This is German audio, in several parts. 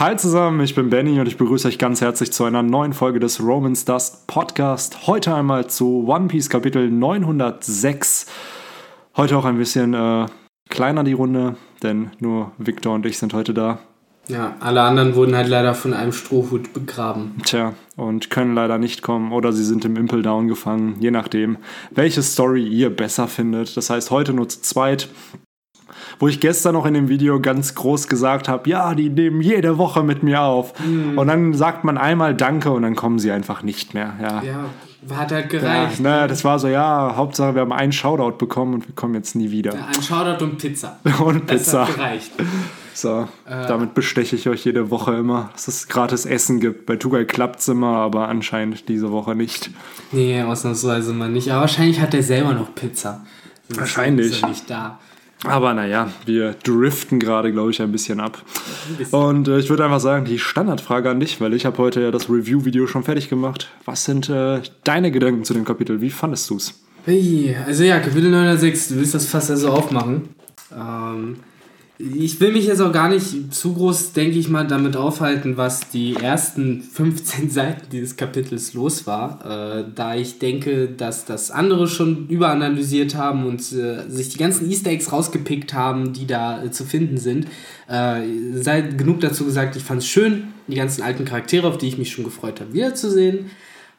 Hi zusammen, ich bin Benny und ich begrüße euch ganz herzlich zu einer neuen Folge des Romans Dust Podcast. Heute einmal zu One Piece Kapitel 906. Heute auch ein bisschen äh, kleiner die Runde, denn nur Victor und ich sind heute da. Ja, alle anderen wurden halt leider von einem Strohhut begraben. Tja, und können leider nicht kommen oder sie sind im Impel Down gefangen, je nachdem, welche Story ihr besser findet. Das heißt, heute nur zu zweit wo ich gestern noch in dem Video ganz groß gesagt habe, ja, die nehmen jede Woche mit mir auf. Mhm. Und dann sagt man einmal Danke und dann kommen sie einfach nicht mehr. Ja, ja hat halt gereicht. Ja, ne, das war so, ja, Hauptsache wir haben einen Shoutout bekommen und wir kommen jetzt nie wieder. Ja, ein Shoutout und Pizza. und Pizza. Das hat gereicht. So, äh, damit besteche ich euch jede Woche immer, dass es gratis Essen gibt. Bei Tugai klappt es immer, aber anscheinend diese Woche nicht. Nee, ausnahmsweise mal nicht. Aber wahrscheinlich hat er selber noch Pizza. Wahrscheinlich. Ist er nicht da. Aber naja, wir driften gerade, glaube ich, ein bisschen ab. Und äh, ich würde einfach sagen, die Standardfrage an dich, weil ich habe heute ja das Review-Video schon fertig gemacht. Was sind äh, deine Gedanken zu dem Kapitel? Wie fandest du es? Also ja, Kapitel 906, du willst das fast also aufmachen. Ähm, ich will mich jetzt auch gar nicht zu groß, denke ich mal, damit aufhalten, was die ersten 15 Seiten dieses Kapitels los war, äh, da ich denke, dass das andere schon überanalysiert haben und äh, sich die ganzen Easter Eggs rausgepickt haben, die da äh, zu finden sind. Äh, sei genug dazu gesagt, ich fand es schön, die ganzen alten Charaktere, auf die ich mich schon gefreut habe, wiederzusehen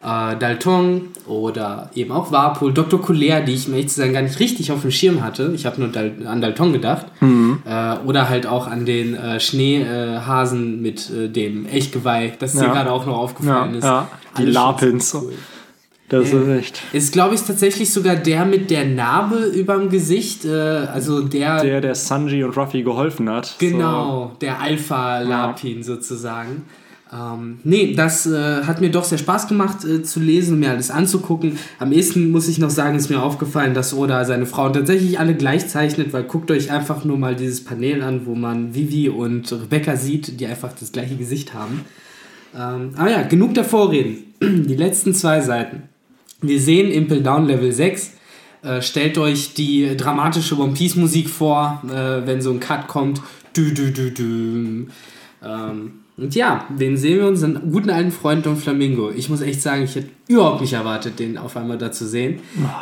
äh, Dalton oder eben auch Warpol, Dr. Collier, die ich, um ehrlich zu sein, gar nicht richtig auf dem Schirm hatte. Ich habe nur Dal an Dalton gedacht. Mhm. Äh, oder halt auch an den äh, Schneehasen mit äh, dem Echtgeweih, das ja. dir gerade auch noch aufgefallen ja, ist. Ja, die Lapins. Cool. Das ist echt. Ist, glaube ich, tatsächlich sogar der mit der Narbe überm Gesicht. Äh, also der. Der, der Sanji und Ruffy geholfen hat. Genau, so. der Alpha-Lapin sozusagen. Ähm, nee, das äh, hat mir doch sehr Spaß gemacht äh, zu lesen und mir alles anzugucken. Am ehesten muss ich noch sagen, ist mir aufgefallen, dass Oda seine Frauen tatsächlich alle gleich zeichnet, weil guckt euch einfach nur mal dieses Panel an, wo man Vivi und Rebecca sieht, die einfach das gleiche Gesicht haben. Ähm, aber ja, genug der Vorreden. Die letzten zwei Seiten. Wir sehen Impel Down Level 6. Äh, stellt euch die dramatische One Piece Musik vor, äh, wenn so ein Cut kommt. Du, du, du, du. Ähm, und ja, den sehen wir uns, einen guten alten Freund Don Flamingo. Ich muss echt sagen, ich hätte überhaupt nicht erwartet, den auf einmal da zu sehen.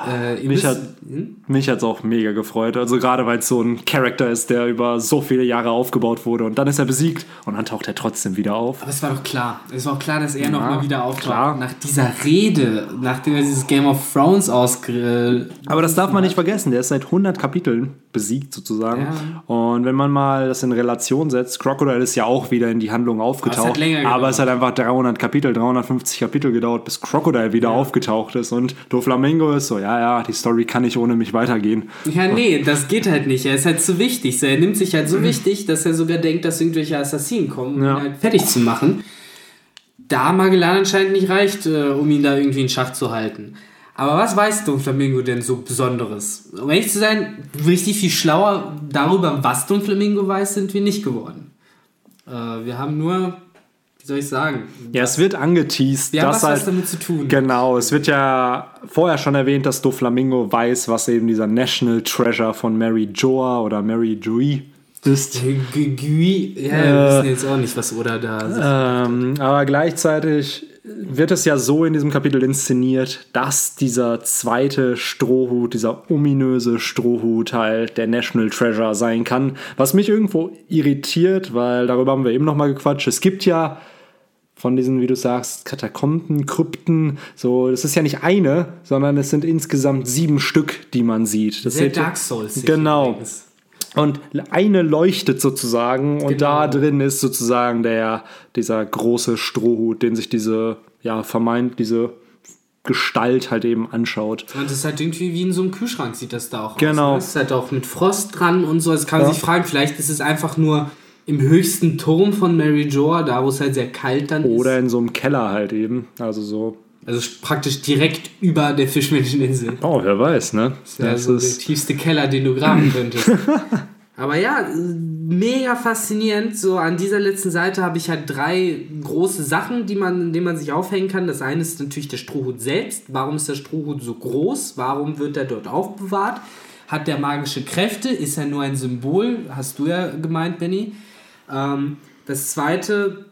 Äh, mich, hat, hm? mich hat es auch mega gefreut. Also gerade weil es so ein Charakter ist, der über so viele Jahre aufgebaut wurde und dann ist er besiegt und dann taucht er trotzdem wieder auf. Aber es war doch klar. Es war auch klar, dass er ja, nochmal wieder auftaucht. Klar. Nach dieser Rede, nachdem er dieses Game of Thrones ausge... Aber das darf man nicht vergessen. Der ist seit 100 Kapiteln besiegt sozusagen. Ja. Und wenn man mal das in Relation setzt, Crocodile ist ja auch wieder in die Handlung aufgetaucht. Aber, aber es hat einfach 300 Kapitel, 350 Kapitel gedauert, bis Crocodile Crocodile wieder ja. aufgetaucht ist. Und Doflamingo ist so, ja, ja, die Story kann nicht ohne mich weitergehen. Ja, nee, das geht halt nicht. Er ist halt zu wichtig. Er nimmt sich halt so mhm. wichtig, dass er sogar denkt, dass irgendwelche Assassinen kommen, um ja. ihn halt fertig zu machen. Da Magellan anscheinend nicht reicht, äh, um ihn da irgendwie in Schach zu halten. Aber was weiß Doflamingo denn so Besonderes? Um ehrlich zu sein, richtig viel schlauer darüber, was Doflamingo weiß, sind wir nicht geworden. Äh, wir haben nur soll ich sagen? Ja, es wird angeteased. Ja, was halt, damit zu tun. Genau, es wird ja vorher schon erwähnt, dass Doflamingo weiß, was eben dieser National Treasure von Mary Joa oder Mary Joy ist. Gui, ja, äh, wir wissen jetzt auch nicht, was Oda da sagt. Ähm, aber gleichzeitig wird es ja so in diesem Kapitel inszeniert, dass dieser zweite Strohhut, dieser ominöse Strohhut halt der National Treasure sein kann. Was mich irgendwo irritiert, weil darüber haben wir eben noch mal gequatscht. Es gibt ja von diesen, wie du sagst, Katakomben, Krypten. So, das ist ja nicht eine, sondern es sind insgesamt sieben Stück, die man sieht. Das Sehr Dark Souls. Genau. Und eine leuchtet sozusagen und da genau. drin ist sozusagen der, dieser große Strohhut, den sich diese, ja, vermeint, diese Gestalt halt eben anschaut. Und das ist halt irgendwie wie in so einem Kühlschrank sieht das da auch genau. aus. Genau. Das ist halt auch mit Frost dran und so. Jetzt kann man ja. sich fragen, vielleicht ist es einfach nur im höchsten Turm von Mary Joa, da wo es halt sehr kalt dann Oder ist. Oder in so einem Keller halt eben. Also so. Also praktisch direkt über der Fischmenscheninsel. Oh, wer weiß, ne? Das ist ja so der tiefste Keller, den du graben könntest. Aber ja, mega faszinierend. So an dieser letzten Seite habe ich halt drei große Sachen, die man, denen man sich aufhängen kann. Das eine ist natürlich der Strohhut selbst. Warum ist der Strohhut so groß? Warum wird er dort aufbewahrt? Hat der magische Kräfte? Ist er nur ein Symbol? Hast du ja gemeint, Benny. Ähm, Das zweite,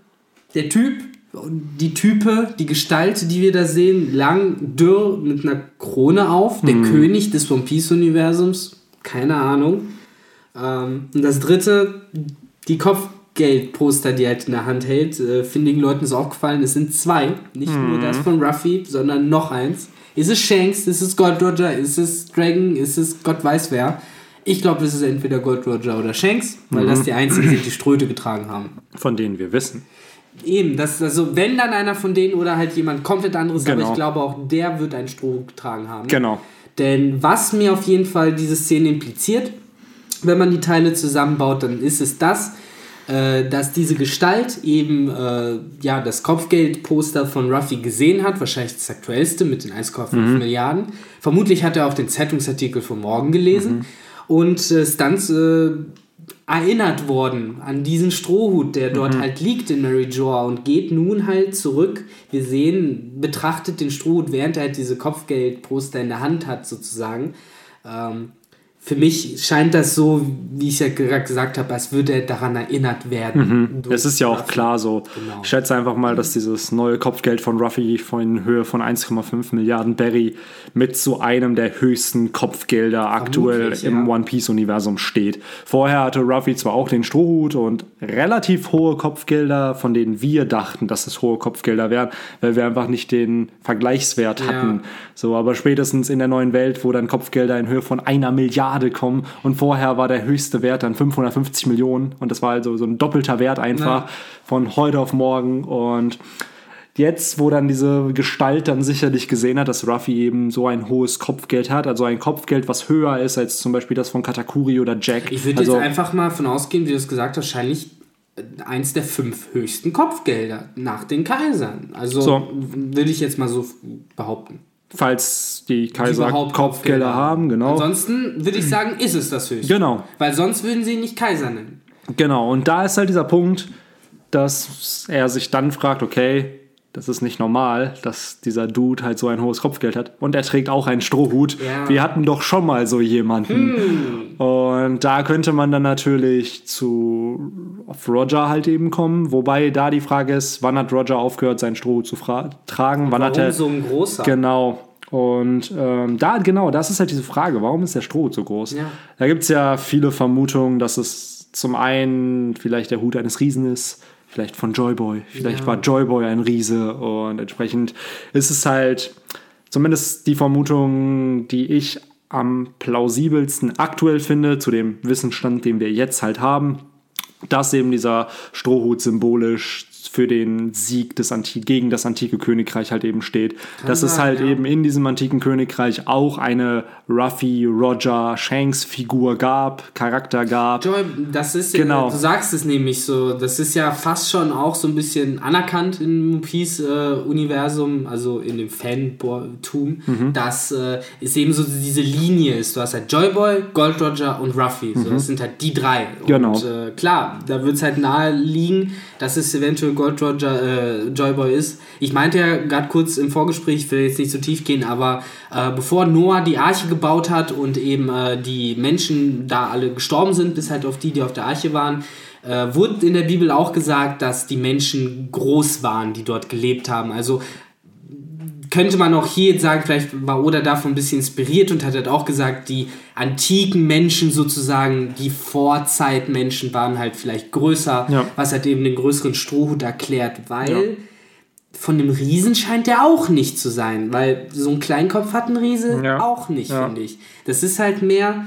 der Typ, die Type, die Gestalt, die wir da sehen, lang, dürr, mit einer Krone auf, der König des One Piece-Universums, keine Ahnung. Ähm, und das dritte, die Kopfgeldposter, die er halt in der Hand hält, äh, findigen Leuten ist aufgefallen, es sind zwei, nicht nur das von Ruffy, sondern noch eins. Ist es Shanks, ist es Gold Roger, ist es Dragon, ist es Gott weiß wer. Ich glaube, es ist entweder Gold Roger oder Shanks, weil das die einzigen sind, die Ströte getragen haben. Von denen wir wissen. Eben, das, also wenn dann einer von denen oder halt jemand komplett anderes, aber Genau. ich glaube auch der wird einen Stroh getragen haben. Genau. Denn was mir auf jeden Fall diese Szene impliziert, wenn man die Teile zusammenbaut, dann ist es das, äh, dass diese Gestalt eben äh, ja, das Kopfgeldposter von Ruffy gesehen hat, wahrscheinlich das aktuellste mit den 1,5 Milliarden. Vermutlich hat er auch den Zeitungsartikel von morgen gelesen und äh, dann äh, erinnert worden an diesen Strohhut, der dort halt liegt in Mary Joa und geht nun halt zurück. Wir sehen, betrachtet den Strohhut, während er halt diese Kopfgeldposter in der Hand hat, sozusagen. Ähm, für mich scheint das so, wie ich ja gerade gesagt habe, als würde er daran erinnert werden. durch Es ist ja auch Ruffy. klar so. Genau. Ich schätze einfach mal, dass dieses neue Kopfgeld von Ruffy von Höhe von 1,5 Milliarden Berry mit zu einem der höchsten Kopfgelder aktuell Vermutlich, im ja. One Piece Universum steht. Vorher hatte Ruffy zwar auch den Strohhut und relativ hohe Kopfgelder, von denen wir dachten, dass es hohe Kopfgelder wären, weil wir einfach nicht den Vergleichswert Ja. hatten. So, aber spätestens in der neuen Welt, wo dann Kopfgelder in Höhe von einer Milliarde kommen und vorher war der höchste Wert dann 550 Millionen und das war also so ein doppelter Wert einfach Ja. von heute auf morgen und jetzt, wo dann diese Gestalt dann sicherlich gesehen hat, dass Ruffy eben so ein hohes Kopfgeld hat, also ein Kopfgeld, was höher ist als zum Beispiel das von Katakuri oder Jack. Ich würde also, jetzt einfach mal von ausgehen, wie du es gesagt hast, wahrscheinlich äh, eins der fünf höchsten Kopfgelder nach den Kaisern. Also So. würde ich jetzt mal so behaupten. Falls die Kaiser überhaupt Kopfgelder haben, genau. Ansonsten würde ich sagen, ist es das höchste. Genau. Weil sonst würden sie ihn nicht Kaiser nennen. Genau, und da ist halt dieser Punkt, dass er sich dann fragt, okay, das ist nicht normal, dass dieser Dude halt so ein hohes Kopfgeld hat. Und er trägt auch einen Strohhut. Ja. Wir hatten doch schon mal so jemanden. Und da könnte man dann natürlich zu auf Roger halt eben kommen. Wobei da die Frage ist, wann hat Roger aufgehört, seinen Strohhut zu tragen? Wann hat Warum er. so ein großer? Genau. Und ähm, da, genau, das ist halt diese Frage, warum ist der Strohhut so groß? Ja. Da gibt es ja viele Vermutungen, dass es zum einen vielleicht der Hut eines Riesen ist, vielleicht von Joyboy, vielleicht Ja. war Joyboy ein Riese und entsprechend ist es halt zumindest die Vermutung, die ich am plausibelsten aktuell finde, zu dem Wissensstand, den wir jetzt halt haben, dass eben dieser Strohhut symbolisch für den Sieg des Anti gegen das antike Königreich halt eben steht. dass es sein, halt ja. eben in diesem antiken Königreich auch eine Ruffy, Roger, Shanks Figur gab, Charakter gab. Joy, das ist Genau. äh, du sagst es nämlich so, das ist ja fast schon auch so ein bisschen anerkannt im One Piece äh, Universum, also in dem Fantum, Mhm. dass äh, es eben so diese Linie ist. Du hast halt Joyboy, Gold Roger und Ruffy. So, das sind halt die drei. Mhm. Genau. Und äh, klar, da wird es halt nahe liegen, dass es eventuell Gold Roger äh, Joyboy ist. Ich meinte ja gerade kurz im Vorgespräch, ich will jetzt nicht so tief gehen, aber äh, bevor Noah die Arche gebaut hat und eben äh, die Menschen da alle gestorben sind, bis halt auf die, die auf der Arche waren, äh, wurde in der Bibel auch gesagt, dass die Menschen groß waren, die dort gelebt haben. Also könnte man auch hier jetzt sagen, vielleicht war Oda davon ein bisschen inspiriert und hat halt auch gesagt, die antiken Menschen sozusagen, die Vorzeitmenschen waren halt vielleicht größer, Ja. was halt eben den größeren Strohhut erklärt, weil von dem Riesen scheint der auch nicht zu sein, weil so ein Kleinkopf hat ein Riese Ja. auch nicht, Ja. finde ich. Das ist halt mehr,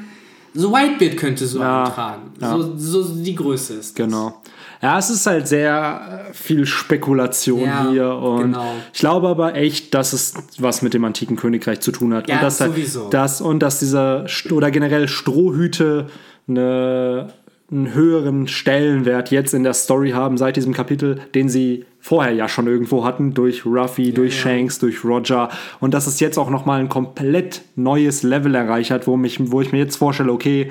so Whitebeard könnte so Ja. tragen. Ja. So, so die Größe ist. das. Genau. Ja, es ist halt sehr äh, viel Spekulation Ja, hier und genau. ich glaube aber echt, dass es was mit dem antiken Königreich zu tun hat Ja, und dass da- sowieso. das und dass dieser oder generell Strohhüte eine, einen höheren Stellenwert jetzt in der Story haben seit diesem Kapitel, den sie vorher ja schon irgendwo hatten durch Ruffy, durch ja. Shanks, durch Roger und dass es jetzt auch noch mal ein komplett neues Level erreicht hat, wo mich wo ich mir jetzt vorstelle, okay,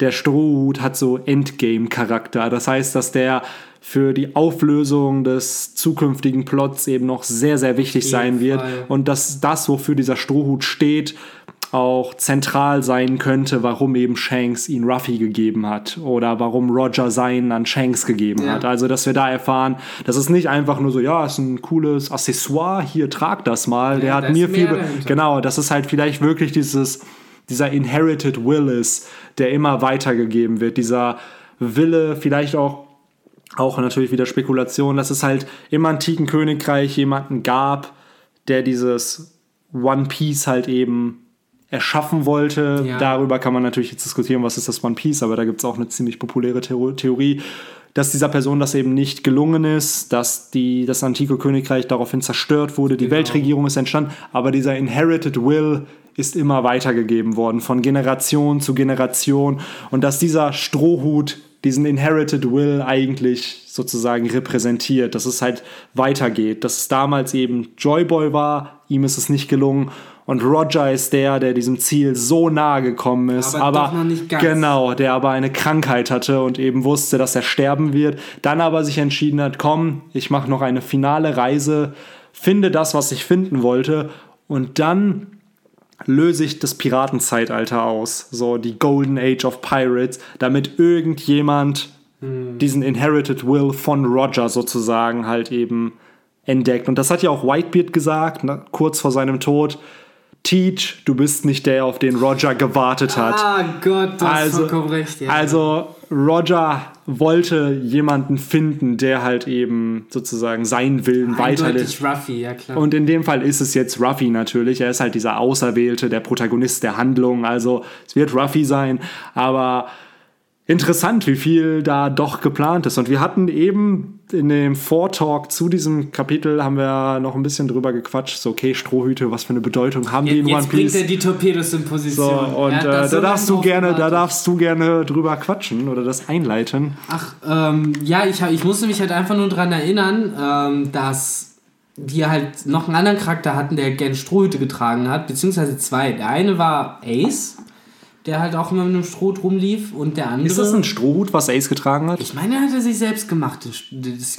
der Strohhut hat so Endgame-Charakter. Das heißt, dass der für die Auflösung des zukünftigen Plots eben noch sehr, sehr wichtig sein wird. Fall. Und dass das, wofür dieser Strohhut steht, auch zentral sein könnte, warum eben Shanks ihn Ruffy gegeben hat oder warum Roger seinen an Shanks gegeben Ja. hat. Also, dass wir da erfahren, das ist nicht einfach nur so, ja, ist ein cooles Accessoire, hier trag das mal, der Ja, hat da ist mir viel. Genau, dass es halt vielleicht wirklich dieses, dieser Inherited Will ist, der immer weitergegeben wird, dieser Wille, vielleicht auch auch natürlich wieder Spekulation, dass es halt im antiken Königreich jemanden gab, der dieses One Piece halt eben erschaffen wollte. Ja. Darüber kann man natürlich jetzt diskutieren, was ist das One Piece, aber da gibt es auch eine ziemlich populäre Theor- Theorie, dass dieser Person das eben nicht gelungen ist, dass die, das antike Königreich daraufhin zerstört wurde, die Genau. Weltregierung ist entstanden, aber dieser Inherited Will ist immer weitergegeben worden, von Generation zu Generation und dass dieser Strohhut diesen Inherited Will eigentlich sozusagen repräsentiert, dass es halt weitergeht, dass es damals eben Joyboy war, ihm ist es nicht gelungen und Roger ist der, der diesem Ziel so nahe gekommen ist, Aber aber, doch noch nicht ganz. genau, der aber eine Krankheit hatte und eben wusste, dass er sterben wird, dann aber sich entschieden hat, komm, ich mache noch eine finale Reise, finde das, was ich finden wollte und dann löse ich das Piratenzeitalter aus, so die Golden Age of Pirates, damit irgendjemand diesen Inherited Will von Roger sozusagen halt eben entdeckt. Und das hat ja auch Whitebeard gesagt, ne, kurz vor seinem Tod. Teach, du bist nicht der, auf den Roger gewartet hat. Ah Gott, du hast Also, vollkommen recht. Ja. also Roger wollte jemanden finden, der halt eben sozusagen seinen Willen weiterlebt. Ruffy, ja klar. Und in dem Fall ist es jetzt Ruffy natürlich. Er ist halt dieser Auserwählte, der Protagonist der Handlung. Also es wird Ruffy sein, aber interessant, wie viel da doch geplant ist. Und wir hatten eben in dem Vortalk zu diesem Kapitel haben wir noch ein bisschen drüber gequatscht. So, okay, Strohhüte, was für eine Bedeutung haben die in One Jetzt bringt Piece? er die Torpedos in So, Position. und Er hat äh, da so darfst du gerne, da darfst du gerne drüber quatschen oder das einleiten. Ach, ähm, ja, ich, ich musste mich halt einfach nur dran erinnern, ähm, dass wir halt noch einen anderen Charakter hatten, der gern Strohhüte getragen hat, beziehungsweise zwei. Der eine war Ace, der halt auch immer mit einem Strohhut rumlief, und der andere. Ist das ein Strohhut, was Ace getragen hat? ich meine, er hat er sich selbst gemacht.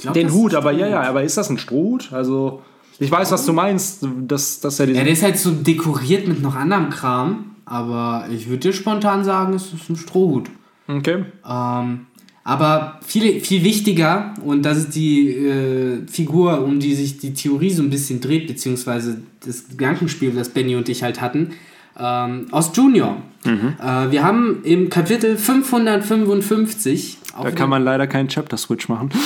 Glaub, Den Hut, aber ja, ja, aber ist das ein Strohhut? Also, ich weiß, was du meinst, dass, dass er Ja, der ist halt so dekoriert mit noch anderem Kram, aber ich würde dir spontan sagen, es ist ein Strohhut. Okay. Ähm, aber viel, viel wichtiger, und das ist die äh, Figur, um die sich die Theorie so ein bisschen dreht, beziehungsweise das Gedankenspiel, das Benny und ich halt hatten, ähm, aus Junior. Äh, wir haben im Kapitel 555. auch Da kann man leider keinen Chapter-Switch machen.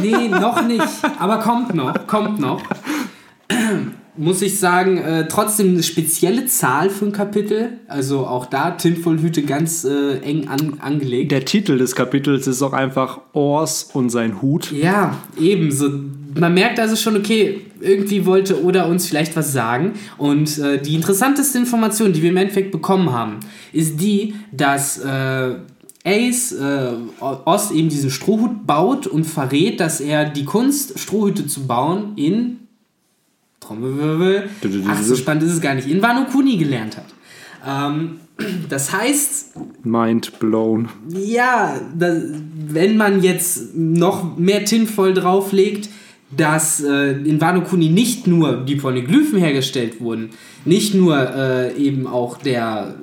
Nee, noch nicht. Aber kommt noch, kommt noch. Muss ich sagen, äh, trotzdem eine spezielle Zahl für ein Kapitel. Also auch da Tinfoil-Hüte ganz äh, eng an, angelegt. Der Titel des Kapitels ist auch einfach Ors und sein Hut. Ja, ebenso. Man merkt also schon, okay, irgendwie wollte Oda uns vielleicht was sagen. Und äh, die interessanteste Information, die wir im Endeffekt bekommen haben, ist die, dass äh, Ace äh, Oz eben diesen Strohhut baut und verrät, dass er die Kunst, Strohhüte zu bauen, in Trommelwirbel, ach, so spannend ist es gar nicht, in Wano Kuni gelernt hat. Ähm, das heißt, Mind blown. ja, da, wenn man jetzt noch mehr Tinfoil drauflegt, dass äh, in Wano Kuni nicht nur die Poneglyphen hergestellt wurden, nicht nur äh, eben auch der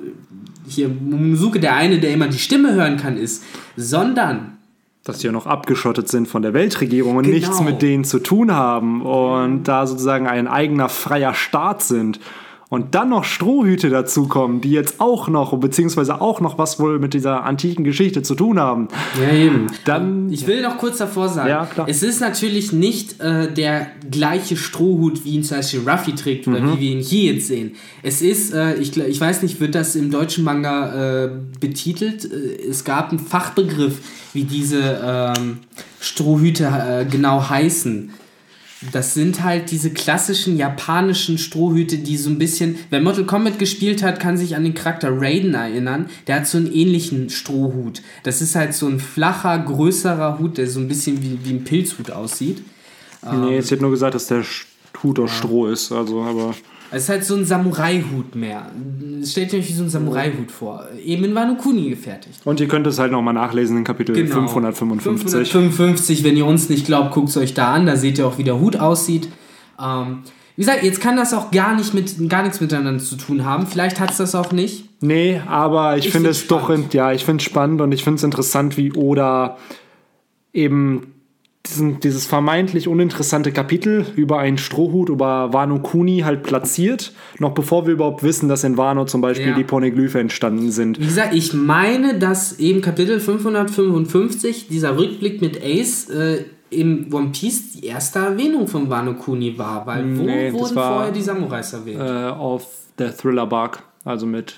hier Momonosuke, der eine, der immer die Stimme hören kann, ist, sondern Dass die ja noch abgeschottet sind von der Weltregierung und Genau. nichts mit denen zu tun haben und da sozusagen ein eigener freier Staat sind. Und dann noch Strohhüte dazukommen, die jetzt auch noch, beziehungsweise auch noch was wohl mit dieser antiken Geschichte zu tun haben. Ja, eben. Dann- Ich will noch kurz davor sagen, Ja, es ist natürlich nicht äh, der gleiche Strohhut, wie ihn zum Beispiel Ruffy trägt oder Mhm. wie wir ihn hier jetzt sehen. Es ist, äh, ich, ich weiß nicht, wird das im deutschen Manga äh, betitelt? Äh, es gab einen Fachbegriff, wie diese ähm, Strohhüte äh, genau heißen. Das sind halt diese klassischen japanischen Strohhüte, die so ein bisschen. Wer Mortal Kombat gespielt hat, kann sich an den Charakter Raiden erinnern. Der hat so einen ähnlichen Strohhut. Das ist halt so ein flacher, größerer Hut, der so ein bisschen wie, wie ein Pilzhut aussieht. nee, es wird nur gesagt, dass der Hut aus Stroh ist. Also, aber Es ist halt so ein Samurai-Hut mehr. Stellt euch wie so ein Samurai-Hut vor. Eben in Wano Kuni gefertigt. Und ihr könnt es halt nochmal nachlesen in Kapitel Genau. 555. 555, wenn ihr uns nicht glaubt, guckt es euch da an. Da seht ihr auch, wie der Hut aussieht. Ähm, Wie gesagt, jetzt kann das auch gar, nicht mit, gar nichts miteinander zu tun haben. Vielleicht hat es das auch nicht. Nee, aber ich, Ich finde es doch, in, ja, ich finde es spannend und ich finde es interessant, wie Oda eben diesen, dieses vermeintlich uninteressante Kapitel über einen Strohhut, über Wano Kuni halt platziert, noch bevor wir überhaupt wissen, dass in Wano zum Beispiel Ja. die Poneglyphe entstanden sind. Wie gesagt, ich meine, dass eben Kapitel 555, dieser Rückblick mit Ace, äh, im One Piece die erste Erwähnung von Wano Kuni war. Weil wo Nee, wurden war- vorher die Samurais erwähnt? Äh, auf der Thriller Bark, also mit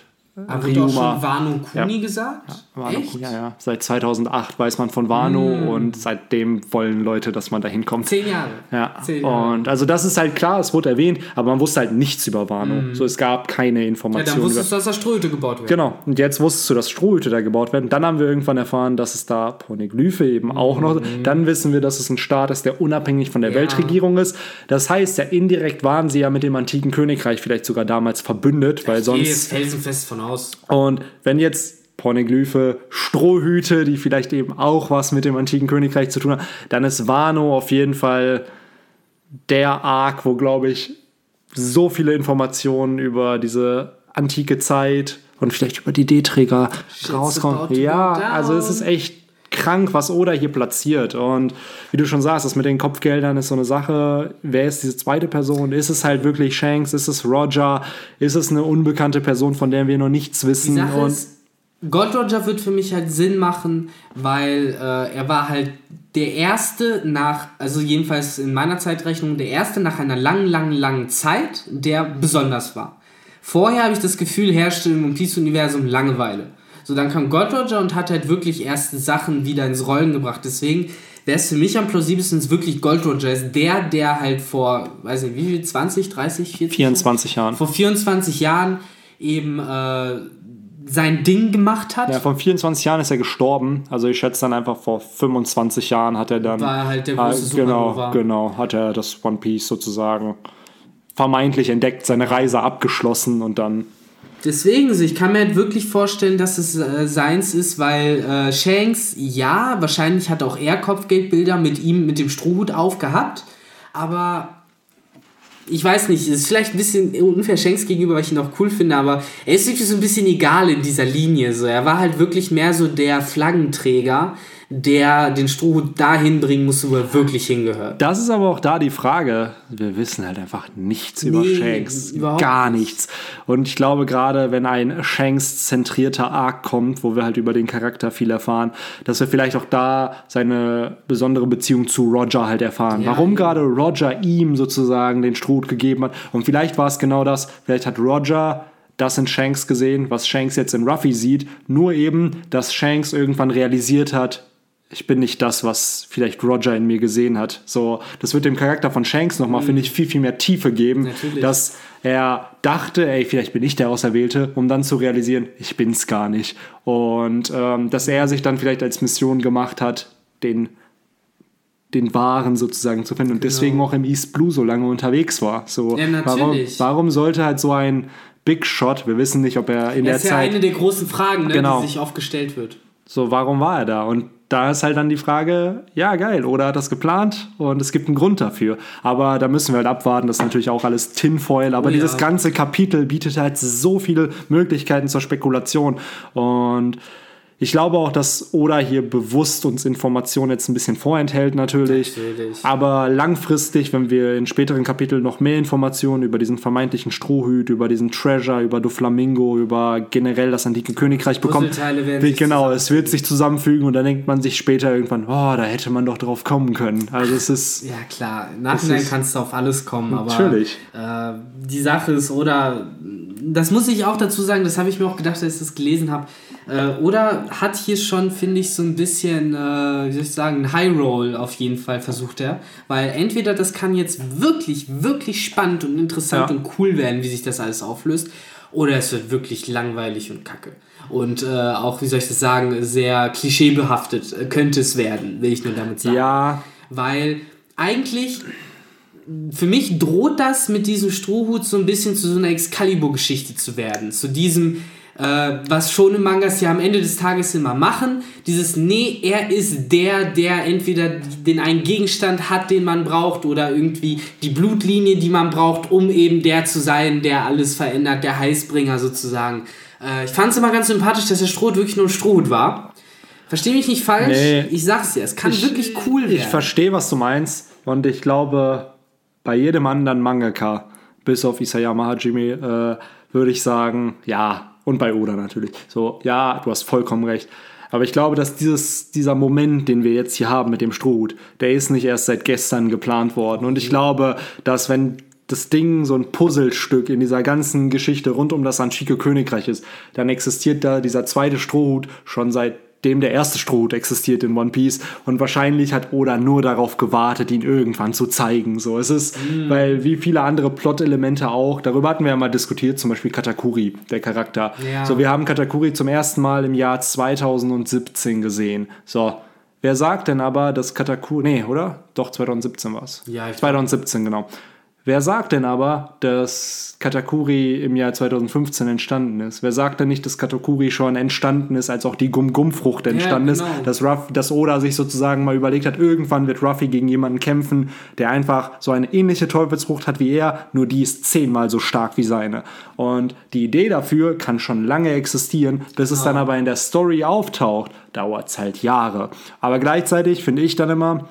Aber wird auch schon. Wano Kuni Ja. gesagt? Wano Echt? Ja, ja. Seit 2008 weiß man von Wano und seitdem wollen Leute, dass man da hinkommt. Zehn Jahre. Ja, Zehn Jahre. und also das ist halt klar, es wurde erwähnt, aber man wusste halt nichts über Wano. So, es gab keine Ja, dann Informationen. wusstest du, dass da Strohhüte gebaut werden. Genau, und jetzt wusstest du, dass Strohhüte da gebaut werden. Dann haben wir irgendwann erfahren, dass es da Poneglyphe eben auch noch. Dann wissen wir, dass es ein Staat ist, der unabhängig von der. Ja. Weltregierung ist. Das heißt, ja, indirekt waren sie ja mit dem antiken Königreich vielleicht sogar damals verbündet, weil Ich gehe jetzt sonst. felsenfest von aus. Und wenn jetzt Poneglyphe, Strohhüte, die vielleicht eben auch was mit dem antiken Königreich zu tun haben, dann ist Wano auf jeden Fall der Arc, wo, glaube ich, so viele Informationen über diese antike Zeit und vielleicht über die D-Träger rauskommen. Ja, also es ist echt krank, was Oda hier platziert. Und wie du schon sagst, das mit den Kopfgeldern ist so eine Sache. Wer ist diese zweite Person? Ist es halt wirklich Shanks? Ist es Roger? Ist es eine unbekannte Person, von der wir noch nichts Die wissen? Sache und ist, Gold Roger wird für mich halt Sinn machen, weil äh, er war halt der erste nach, also jedenfalls in meiner Zeitrechnung, der erste nach einer langen, langen, langen Zeit, der besonders war. Vorher habe ich das Gefühl, herrschte im One Piece-Universum Langeweile. So, dann kam Gold Roger und hat halt wirklich erste Sachen wieder ins Rollen gebracht. Deswegen wäre es für mich am plausibelsten wirklich Gold Roger ist der, der halt vor, weiß nicht, wie viel, 20, 30, 40 24 Jahren. vor 24 Jahren eben äh, sein Ding gemacht hat. Ja, vor 24 Jahren ist er gestorben. Also ich schätze dann einfach vor 25 Jahren hat er dann. War halt der Ah, große genau, Supernova. genau, hat er das One Piece sozusagen vermeintlich entdeckt, seine Reise abgeschlossen und dann. Deswegen, ich kann mir halt wirklich vorstellen, dass es äh, seins ist, weil äh, Shanks, ja, wahrscheinlich hat auch er Kopfgeldbilder mit ihm, mit dem Strohhut aufgehabt, aber ich weiß nicht, es ist vielleicht ein bisschen unfair Shanks gegenüber, weil ich ihn auch cool finde, aber er ist wirklich so ein bisschen egal in dieser Linie. So. Er war halt wirklich mehr so der Flaggenträger, der den Strohhut dahin bringen musste, wo er wirklich hingehört. Das ist aber auch da die Frage. Wir wissen halt einfach nichts über Nee, Shanks. Gar nichts. Und ich glaube, gerade wenn ein Shanks-zentrierter Arc kommt, wo wir halt über den Charakter viel erfahren, dass wir vielleicht auch da seine besondere Beziehung zu Roger halt erfahren. Ja, Warum eben. gerade Roger ihm sozusagen den Strohhut gegeben hat. Und vielleicht war es genau das. Vielleicht hat Roger das in Shanks gesehen, was Shanks jetzt in Ruffy sieht. Nur eben, dass Shanks irgendwann realisiert hat, ich bin nicht das, was vielleicht Roger in mir gesehen hat. So, das wird dem Charakter von Shanks nochmal, finde ich, viel, viel mehr Tiefe geben, Natürlich. dass er dachte, ey, vielleicht bin ich der Auserwählte, um dann zu realisieren, ich bin's gar nicht. Und ähm, dass er sich dann vielleicht als Mission gemacht hat, den den Wahren sozusagen zu finden und deswegen auch im East Blue so lange unterwegs war. So, Ja, warum, natürlich. warum sollte halt so ein Big Shot, wir wissen nicht, ob er in der Das ist ja Zeit eine der großen Fragen, ne, Genau. die sich oft gestellt wird. so, warum war er da? Und da ist halt dann die Frage, ja, geil, oder hat das geplant und es gibt einen Grund dafür. Aber da müssen wir halt abwarten, das ist natürlich auch alles Tinfoil, aber Oh ja. dieses ganze Kapitel bietet halt so viele Möglichkeiten zur Spekulation. Und ich glaube auch, dass Oda hier bewusst uns Informationen jetzt ein bisschen vorenthält, natürlich. Natürlich. Aber langfristig, wenn wir in späteren Kapiteln noch mehr Informationen über diesen vermeintlichen Strohhüt, über diesen Treasure, über Doflamingo, über generell das antike Königreich bekommen, wird, genau, es wird sich zusammenfügen und dann denkt man sich später irgendwann, oh, da hätte man doch drauf kommen können. Also es ist, Ja, klar. Nachhinein kannst du auf alles kommen, aber Natürlich. Äh, die Sache ist, oder das muss ich auch dazu sagen, das habe ich mir auch gedacht, als ich das gelesen habe. Äh, oder hat hier schon, finde ich, so ein bisschen, äh, wie soll ich sagen, ein High Roll auf jeden Fall versucht er. Weil entweder das kann jetzt wirklich, wirklich spannend und interessant Ja. und cool werden, wie sich das alles auflöst, oder es wird wirklich langweilig und kacke. Und äh, auch, wie soll ich das sagen, sehr klischeebehaftet äh, könnte es werden, will ich nur damit sagen. ja, Weil eigentlich, für mich droht das mit diesem Strohhut so ein bisschen zu so einer Excalibur-Geschichte zu werden. Zu diesem, äh, was schon im Mangas ja am Ende des Tages immer machen. Dieses, nee, er ist der, der entweder den einen Gegenstand hat, den man braucht, oder irgendwie die Blutlinie, die man braucht, um eben der zu sein, der alles verändert, der Heißbringer sozusagen. Äh, ich fand es immer ganz sympathisch, dass der Strohhut wirklich nur ein Strohhut war. Versteh mich nicht falsch, Nee. ich sag's dir, es kann Ich- wirklich cool werden. Ich verstehe, was du meinst. Und ich glaube, bei jedem anderen Mangaka, bis auf Isayama Hajime, äh, würde ich sagen, ja, und bei Oda natürlich. So, ja, du hast vollkommen recht. Aber ich glaube, dass dieses, dieser Moment, den wir jetzt hier haben mit dem Strohhut, der ist nicht erst seit gestern geplant worden. Und ich glaube, dass wenn das Ding so ein Puzzlestück in dieser ganzen Geschichte rund um das antike Königreich ist, dann existiert da dieser zweite Strohhut schon seitdem der erste Strohhut existiert in One Piece. Und wahrscheinlich hat Oda nur darauf gewartet, ihn irgendwann zu zeigen. So, es ist, weil wie viele andere Plot-Elemente auch, darüber hatten wir ja mal diskutiert, zum Beispiel Katakuri, der Charakter. Ja. So, wir haben Katakuri zum ersten Mal im Jahr 2017 gesehen. So. Wer sagt denn aber, dass Katakuri. Nee, oder? Doch, 2017 war es. Ja, ich- 2017, genau. Wer sagt denn aber, dass Katakuri im Jahr 2015 entstanden ist? Wer sagt denn nicht, dass Katakuri schon entstanden ist, als auch die Gum-Gum-Frucht entstanden genau. ist? Dass, Ruff, dass Oda sich sozusagen mal überlegt hat, irgendwann wird Ruffy gegen jemanden kämpfen, der einfach so eine ähnliche Teufelsfrucht hat wie er, nur die ist zehnmal so stark wie seine. Und die Idee dafür kann schon lange existieren, bis es dann aber in der Story auftaucht, dauert es halt Jahre. Aber gleichzeitig finde ich dann immer,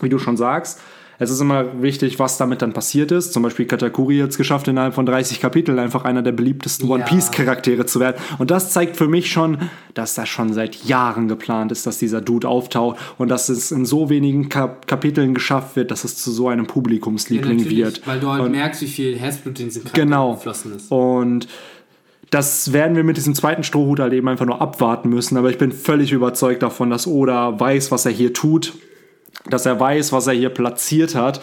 wie du schon sagst, es ist immer wichtig, was damit dann passiert ist. Zum Beispiel Katakuri hat es geschafft, innerhalb von 30 Kapiteln einfach einer der beliebtesten One Piece Charaktere zu werden. Und das zeigt für mich schon, dass das schon seit Jahren geplant ist, dass dieser Dude auftaucht und dass es in so wenigen Kap Kapiteln geschafft wird, dass es zu so einem Publikumsliebling Natürlich, wird. Weil du halt Und- merkst, wie viel Herzblut in diesen Charakter Genau. geflossen ist. Und das werden wir mit diesem zweiten Strohhut halt eben einfach nur abwarten müssen. Aber ich bin völlig überzeugt davon, dass Oda weiß, was er hier tut. Dass er weiß, was er hier platziert hat.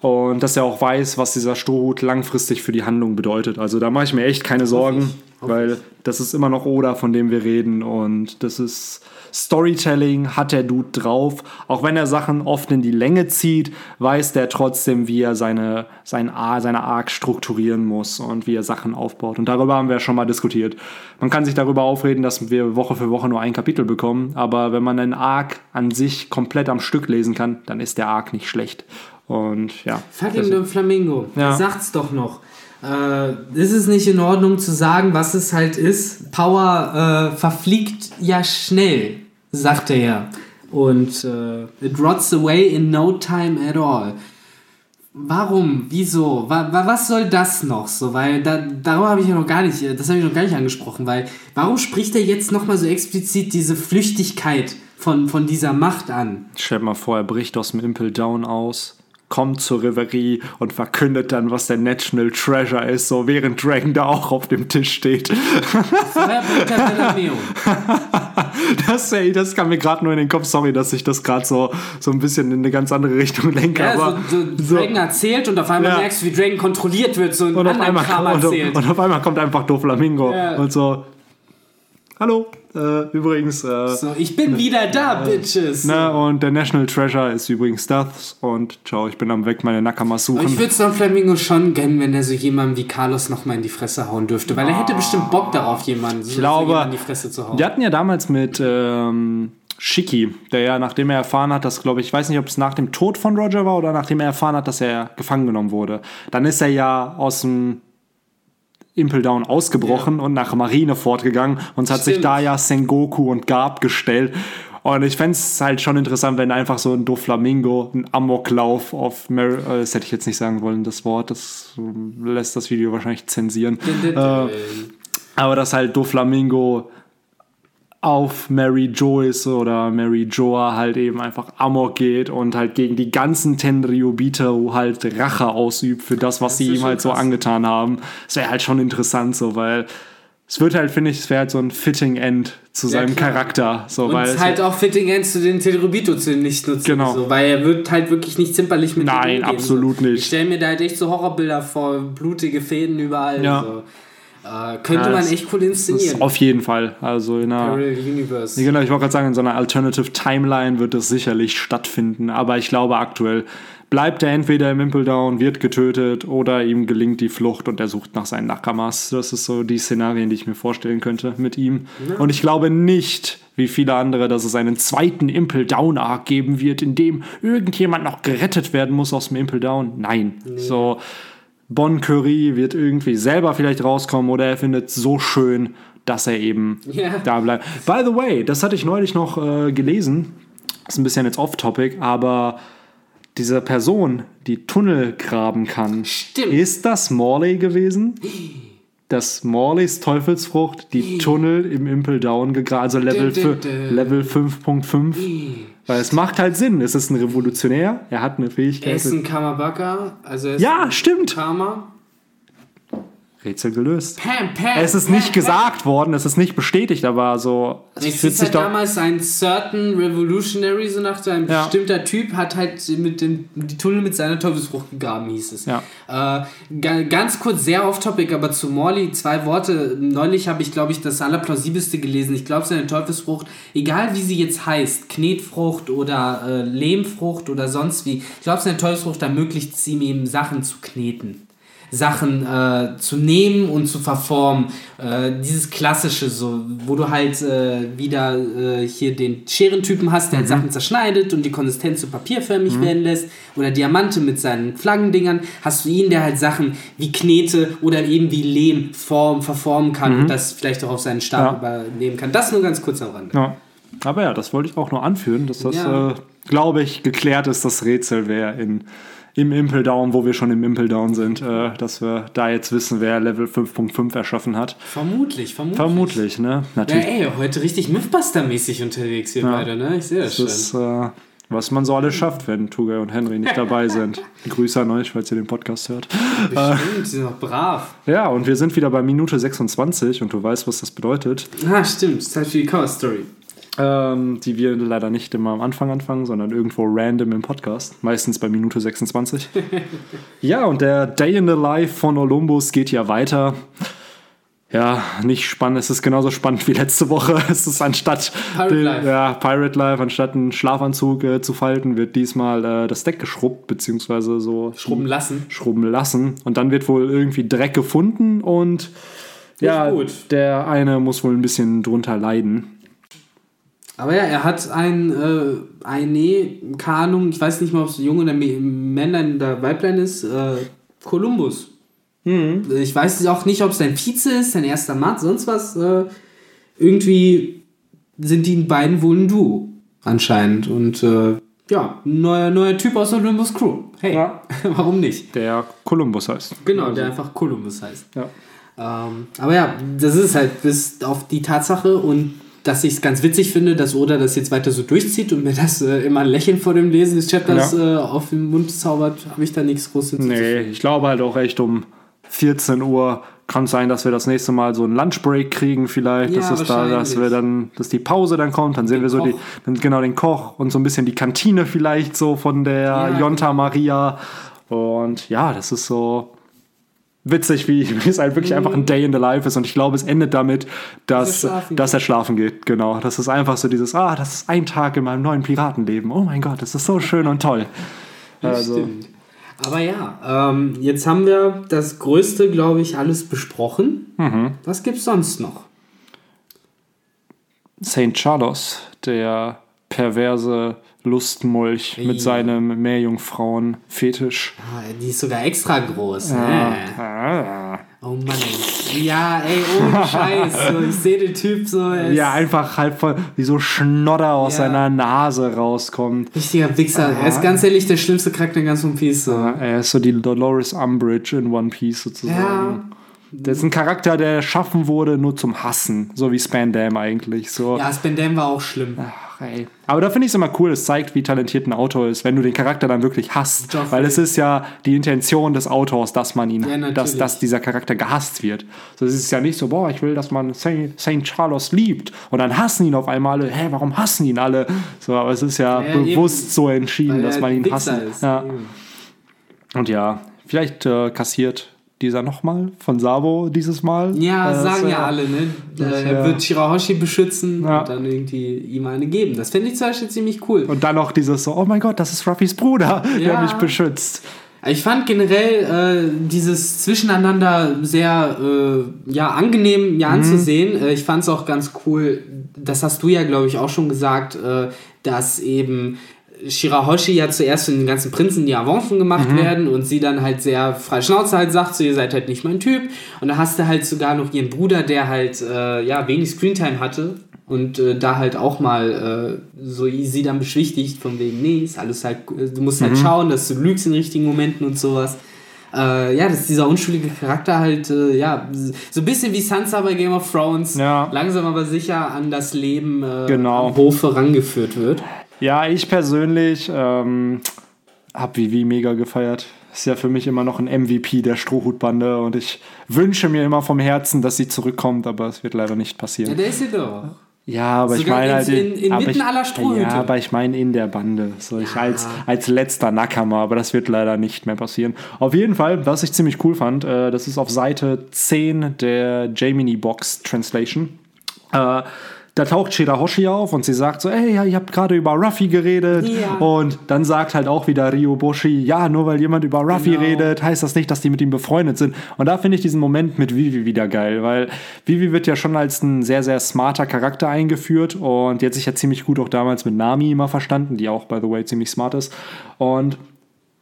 Und dass er auch weiß, was dieser Strohhut langfristig für die Handlung bedeutet. Also da mache ich mir echt keine Sorgen, weil das ist immer noch Oda, von dem wir reden. Und das ist Storytelling, hat der Dude drauf. Auch wenn er Sachen oft in die Länge zieht, weiß der trotzdem, wie er seine, sein seine Arc strukturieren muss und wie er Sachen aufbaut. Und darüber haben wir schon mal diskutiert. Man kann sich darüber aufreden, dass wir Woche für Woche nur ein Kapitel bekommen. Aber wenn man einen Arc an sich komplett am Stück lesen kann, dann ist der Arc nicht schlecht. Und ja. Fucking der Flamingo. Ja. Sagt's doch noch. Äh, ist es nicht in Ordnung zu sagen, was es halt ist? Power äh, verfliegt ja schnell, sagt er. Und äh, it rots away in no time at all. Warum? Wieso? Wa wa was soll das noch so? Weil da, darüber habe ich ja noch gar nicht, das habe ich noch gar nicht angesprochen, weil warum spricht er jetzt nochmal so explizit diese Flüchtigkeit von, von dieser Macht an? Stell dir mal vor, er bricht aus dem Impel Down aus, kommt zur Reverie und verkündet dann, was der National Treasure ist, so während Dragon da auch auf dem Tisch steht. Das, ey, das kam mir gerade nur in den Kopf. Sorry, dass ich das gerade so, so ein bisschen in eine ganz andere Richtung lenke. Ja, aber so, so Dragon erzählt und auf einmal Ja. merkst du, wie Dragon kontrolliert wird, so ein und, auf einmal, Kram und, und auf einmal kommt einfach Doflamingo Ja. und so. Hallo, äh, übrigens. Äh, so, ich bin wieder da, Bitches. ne, und der National Treasure ist übrigens das. Und ciao, ich bin am Weg, meine Nakamas Aber ich suchen. würde es Don Flamingo schon gönnen, wenn er so jemandem wie Carlos nochmal in die Fresse hauen dürfte, weil er hätte bestimmt Bock darauf, jemanden so, Ich glaube, so jemanden in die Fresse zu hauen. Wir hatten ja damals mit ähm, Shiki, der ja, nachdem er erfahren hat, dass, glaube ich, ich weiß nicht, ob es nach dem Tod von Roger war oder nachdem er erfahren hat, dass er gefangen genommen wurde. Dann ist er ja aus dem Impel Down ausgebrochen und nach Marineford gegangen und es hat sich Stimmt. da ja Sengoku und Garb gestellt. Und ich fände es halt schon interessant, wenn einfach so ein Doflamingo, ein Amoklauf auf Mar äh, das hätte ich jetzt nicht sagen wollen, das Wort, das äh, lässt das Video wahrscheinlich zensieren. Äh, aber dass halt Doflamingo auf Mary Joyce oder Mary Joa halt eben einfach amok geht und halt gegen die ganzen Tenryubito halt Rache ausübt für das, was Das sie ihm halt so krass. angetan haben. Das wäre halt schon interessant so, weil es wird halt, finde ich, es wäre halt so ein fitting End zu Ja, seinem klar. Charakter. So, und weil es halt auch Fitting Ends zu den Telrubito zu nicht nutzen. Genau. So, weil er wird halt wirklich nicht zimperlich mit Nein, absolut so. nicht. Ich stelle mir da halt echt so Horrorbilder vor, blutige Fäden überall. Ja. So. Äh, könnte Ja, man echt cool inszenieren. Auf jeden Fall. Also in einer. Parallel Universe. Genau, ich wollte gerade sagen, in so einer Alternative Timeline wird das sicherlich stattfinden. Aber ich glaube, aktuell bleibt er entweder im Impel Down, wird getötet oder ihm gelingt die Flucht und er sucht nach seinen Nakamas. Das ist so die Szenarien, die ich mir vorstellen könnte mit ihm. Und ich glaube nicht, wie viele andere, dass es einen zweiten Impel Down Arc geben wird, in dem irgendjemand noch gerettet werden muss aus dem Impel Down. Nein. So. Bon Curry wird irgendwie selber vielleicht rauskommen oder er findet es so schön, dass er eben Ja. da bleibt. By the way, das hatte ich neulich noch äh, gelesen. Ist ein bisschen jetzt off-topic, aber diese Person, die Tunnel graben kann, Stimmt. ist das Morley gewesen? Dass Morleys Teufelsfrucht die Tunnel im Impel Down gegraben, also Level. Level 5.5. Weil es macht halt Sinn. Es ist ein Revolutionär, er hat eine Fähigkeit. Er ist ein Kamabaka, also er ist Ja, ein stimmt. Karma. Rätsel gelöst. Pam, pam, Es ist pam, nicht gesagt worden, es ist nicht bestätigt, aber so. Es Es ist halt doch. damals ein certain Revolutionary, so nach so ein Ja. bestimmter Typ, hat halt mit dem, die Tunnel mit seiner Teufelsfrucht gegraben, hieß es. Ja. Äh, ga- ganz kurz, sehr off-topic, aber zu Morley zwei Worte. Neulich habe ich, glaube ich, das allerplausibelste gelesen. Ich glaube, seine Teufelsfrucht, egal wie sie jetzt heißt, Knetfrucht oder äh, Lehmfrucht oder sonst wie, ich glaube, seine Teufelsfrucht ermöglicht es ihm eben Sachen zu kneten. Sachen äh, zu nehmen und zu verformen. Äh, dieses klassische, so, wo du halt äh, wieder äh, hier den Scherentypen hast, der halt Sachen zerschneidet und die Konsistenz so papierförmig werden lässt. Oder Diamante mit seinen Flaggendingern. Hast du ihn, der halt Sachen wie Knete oder eben wie Lehm form, verformen kann und das vielleicht auch auf seinen Stab Ja. übernehmen kann. Das nur ganz kurz am Rande. Ja. Aber ja, das wollte ich auch nur anführen, dass das, Ja. äh, glaube ich, geklärt ist, das Rätsel, wer in, im Impel Down, wo wir schon im Impel Down sind, äh, dass wir da jetzt wissen, wer Level 5.5 erschaffen hat. Vermutlich, vermutlich. Vermutlich, ne? Ja, Natürlich. ey, heute richtig Mythbuster-mäßig unterwegs hier beide, ne? Ich sehe das, das schon. ist, äh, was man so alles schafft, wenn Tugay und Henry nicht dabei sind. Grüße an euch, falls ihr den Podcast hört. Bestimmt, die sind doch brav. Ja, und wir sind wieder bei Minute 26 und du weißt, was das bedeutet. Ah, stimmt. Zeit für die Cover Story. Ähm, die wir leider nicht immer am Anfang anfangen, sondern irgendwo random im Podcast. Meistens bei Minute 26. ja, und der Day in the Life von Olympus geht ja weiter. Ja, nicht spannend. Es ist genauso spannend wie letzte Woche. Es ist anstatt Pirate den- Life. Ja, Pirate Life, anstatt einen Schlafanzug äh, zu falten, wird diesmal äh, das Deck geschrubbt, beziehungsweise so Schrubben lassen. schrubben lassen. Und dann wird wohl irgendwie Dreck gefunden und ja, gut. der eine muss wohl ein bisschen drunter leiden. Aber ja, er hat ein, äh, eine, keine Ahnung, ich weiß nicht mal, ob es Junge oder Mä- Männlein oder Weiblein ist, äh, Columbus. Ich weiß auch nicht, ob es sein Vize ist, sein erster Mann, sonst was. Äh, irgendwie sind die beiden wohl ein Duo, anscheinend. Und äh, ja, neuer, neuer Typ aus der Olympus Crew. Hey, Ja. warum nicht? Der Columbus heißt. Genau, der einfach Columbus heißt. Ja. Ähm, aber ja, das ist halt bis auf die Tatsache und dass ich es ganz witzig finde, dass Oda das jetzt weiter so durchzieht und mir das äh, immer ein Lächeln vor dem Lesen des Chapters äh, auf den Mund zaubert, habe ich da nichts Großes Nee, ich glaube halt auch echt um 14 Uhr kann sein, dass wir das nächste Mal so einen Lunchbreak kriegen vielleicht, Ja, dass es da, dass wir dann, dass die Pause dann kommt, dann sehen wir so die, Koch. dann genau den Koch und so ein bisschen die Kantine vielleicht so von der Ja. Jonta Maria. Und ja, das ist so witzig, wie, wie es halt wirklich einfach ein Day in the Life ist und ich glaube, es endet damit, dass, Dass er schlafen dass er schlafen geht, genau. Das ist einfach so dieses, ah, das ist ein Tag in meinem neuen Piratenleben. Oh mein Gott, das ist so schön und toll. Also, Stimmt. Aber ja, ähm, jetzt haben wir das Größte, glaube ich, alles besprochen. Mhm. Was gibt's sonst noch? St. Charles, der perverse Lustmolch Ey. mit seinem Meerjungfrauen-Fetisch. Ah, die ist sogar extra groß. Ne? Ah. Oh Mann. Ja, ey, ohne Scheiß. So, ich sehe den Typ so. Ja, einfach halb voll, wie so Schnodder aus Ja. seiner Nase rauskommt. Richtiger Wichser. Er ist ganz ehrlich der schlimmste Charakter in ganz One Piece. So. Er ist so die Dolores Umbridge in One Piece sozusagen. Ja. Das ist ein Charakter, der erschaffen wurde nur zum Hassen, so wie Spandam eigentlich. So. Ja, Spendam war auch schlimm. Ey. Aber da finde ich es immer cool, es zeigt, wie talentiert ein Autor ist, wenn du den Charakter dann wirklich hasst. Joffrey. Weil es ist ja die Intention des Autors, dass man ihn, Ja, dass, dass dieser Charakter gehasst wird. So, es ist ja nicht so, boah, ich will, dass man St. Charles liebt. Und dann hassen ihn auf einmal alle, hä, warum hassen ihn alle? So, aber es ist ja, Ja, bewusst eben. so entschieden, dass man ihn ist. Ja. Und ja, vielleicht äh, kassiert dieser nochmal von Sabo dieses Mal. Ja, Äh, sagen ja alle, ne? das, er ja. wird Shirahoshi beschützen Ja. und dann irgendwie ihm eine geben. Das fände ich zum Beispiel ziemlich cool. Und dann noch dieses so, oh mein Gott, das ist Ruffys Bruder, der mich beschützt. Ich fand generell äh, dieses Zwischeneinander sehr äh, ja, angenehm Mhm. ja, anzusehen. Äh, ich fand es auch ganz cool, das hast du ja, glaube ich, auch schon gesagt, äh, dass eben Shirahoshi ja zuerst von den ganzen Prinzen die Avancen gemacht Mhm. werden und sie dann halt sehr frei Schnauze halt sagt, so ihr seid halt nicht mein Typ. Und da hast du halt sogar noch ihren Bruder, der halt äh, ja wenig Screentime hatte und äh, da halt auch mal äh, so sie dann beschwichtigt von wegen, nee, ist alles halt, du musst Mhm. halt schauen, dass du lügst in richtigen Momenten und sowas. Äh, ja, dass dieser unschuldige Charakter halt, äh, ja, so ein bisschen wie Sansa bei Game of Thrones, Ja. langsam aber sicher an das Leben äh, Genau. am Hofe rangeführt wird. Ja, ich persönlich ähm, hab Vivi mega gefeiert. Ist ja für mich immer noch ein MVP der Strohhutbande und ich wünsche mir immer vom Herzen, dass sie zurückkommt, aber es wird leider nicht Ja, passieren. der ist ja doch. Ja, aber ich Sogar meine halt. in- in- inmitten ich, aller Strohhüte. Ja, aber ich meine in der Bande. So ich als, als letzter Nackermer, aber das wird leider nicht mehr passieren. Auf jeden Fall, was ich ziemlich cool fand, äh, das ist auf Seite 10 der Jamini Box Translation. Äh, da taucht Shirahoshi auf und sie sagt so, ey, ja, ihr habt gerade über Ruffy geredet. Ja. Und dann sagt halt auch wieder Ryoboshi, ja, nur weil jemand über Ruffy Genau. redet, heißt das nicht, dass die mit ihm befreundet sind. Und da finde ich diesen Moment mit Vivi wieder geil, weil Vivi wird ja schon als ein sehr, sehr smarter Charakter eingeführt und die hat sich ja ziemlich gut auch damals mit Nami immer verstanden, die auch, by the way, ziemlich smart ist. Und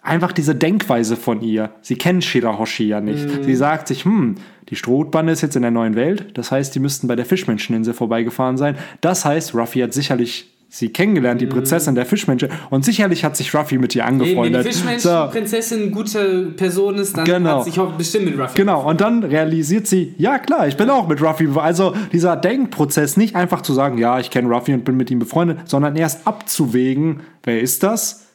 einfach diese Denkweise von ihr. Sie kennt Shirahoshi ja nicht. Mhm. Sie sagt sich, hm, die Strohhutbande ist jetzt in der neuen Welt. Das heißt, die müssten bei der Fischmenscheninsel vorbeigefahren sein. Das heißt, Ruffy hat sicherlich sie kennengelernt, die Prinzessin der Fischmenschen. Und sicherlich hat sich Ruffy mit ihr Mhm. Eben, wenn die angefreundet. So, Fischmenschen-Prinzessin eine gute Person ist, dann Genau. hat sich auch bestimmt mit Ruffy. Genau, und dann realisiert sie, ja klar, ich bin auch mit Ruffy. Also dieser Denkprozess, nicht einfach zu sagen, ja, ich kenne Ruffy und bin mit ihm befreundet, sondern erst abzuwägen, wer ist das?